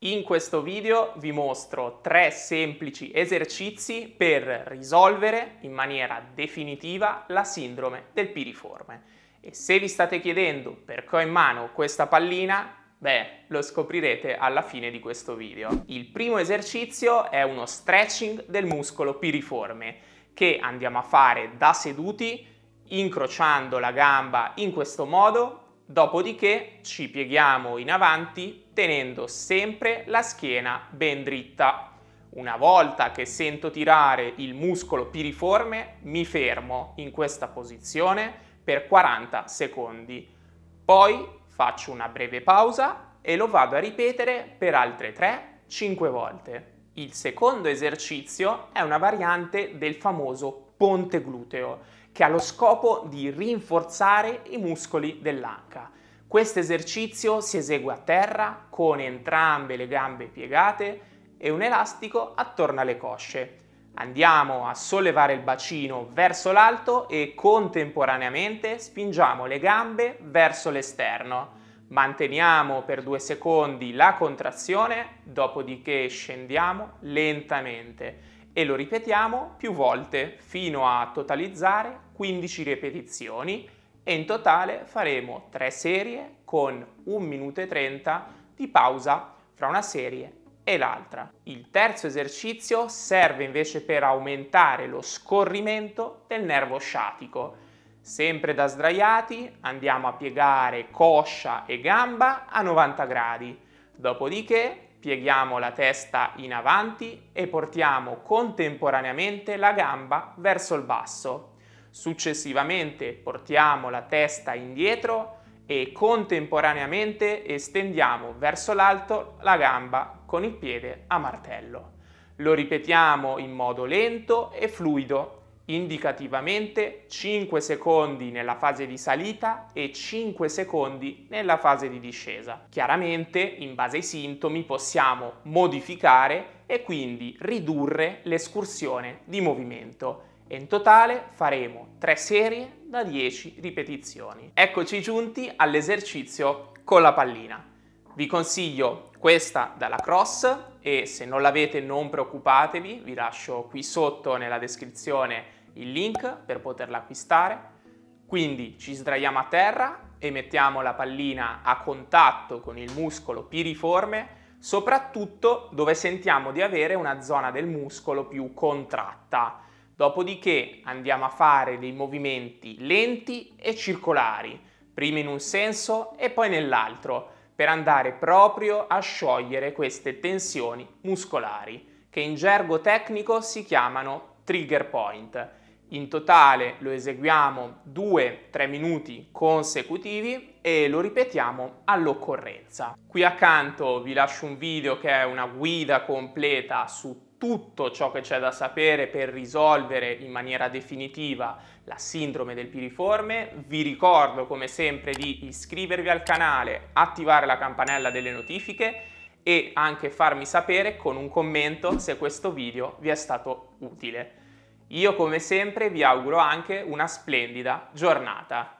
In questo video vi mostro tre semplici esercizi per risolvere in maniera definitiva la sindrome del piriforme. E se vi state chiedendo perché ho in mano questa pallina, beh, lo scoprirete alla fine di questo video. Il primo esercizio è uno stretching del muscolo piriforme che andiamo a fare da seduti incrociando la gamba in questo modo Dopodiché ci pieghiamo in avanti tenendo sempre la schiena ben dritta. Una volta che sento tirare il muscolo piriforme, mi fermo in questa posizione per 40 secondi. Poi faccio una breve pausa e lo vado a ripetere per altre 3-5 volte. Il secondo esercizio è una variante del famoso ponte gluteo che ha lo scopo di rinforzare i muscoli dell'anca. Questo esercizio si esegue a terra con entrambe le gambe piegate e un elastico attorno alle cosce. Andiamo a sollevare il bacino verso l'alto e contemporaneamente spingiamo le gambe verso l'esterno. Manteniamo per due secondi la contrazione, dopodiché scendiamo lentamente e lo ripetiamo più volte fino a totalizzare 15 ripetizioni e in totale faremo 3 serie con 1 minuto e 30 di pausa fra una serie e l'altra. Il terzo esercizio serve invece per aumentare lo scorrimento del nervo sciatico. Sempre da sdraiati andiamo a piegare coscia e gamba a 90 gradi. Dopodiché pieghiamo la testa in avanti e portiamo contemporaneamente la gamba verso il basso. Successivamente portiamo la testa indietro e contemporaneamente estendiamo verso l'alto la gamba con il piede a martello. Lo ripetiamo in modo lento e fluido indicativamente 5 secondi nella fase di salita e 5 secondi nella fase di discesa. Chiaramente, in base ai sintomi, possiamo modificare e quindi ridurre l'escursione di movimento. E in totale faremo 3 serie da 10 ripetizioni. Eccoci giunti all'esercizio con la pallina. Vi consiglio questa dalla Cross e se non l'avete non preoccupatevi, vi lascio qui sotto nella descrizione il link per poterla acquistare. Quindi ci sdraiamo a terra e mettiamo la pallina a contatto con il muscolo piriforme, soprattutto dove sentiamo di avere una zona del muscolo più contratta. Dopodiché andiamo a fare dei movimenti lenti e circolari, prima in un senso e poi nell'altro, per andare proprio a sciogliere queste tensioni muscolari, che in gergo tecnico si chiamano trigger point in totale lo eseguiamo 2-3 minuti consecutivi e lo ripetiamo all'occorrenza. Qui accanto vi lascio un video che è una guida completa su tutto ciò che c'è da sapere per risolvere in maniera definitiva la sindrome del piriforme. Vi ricordo come sempre di iscrivervi al canale, attivare la campanella delle notifiche e anche farmi sapere con un commento se questo video vi è stato utile. Io come sempre vi auguro anche una splendida giornata.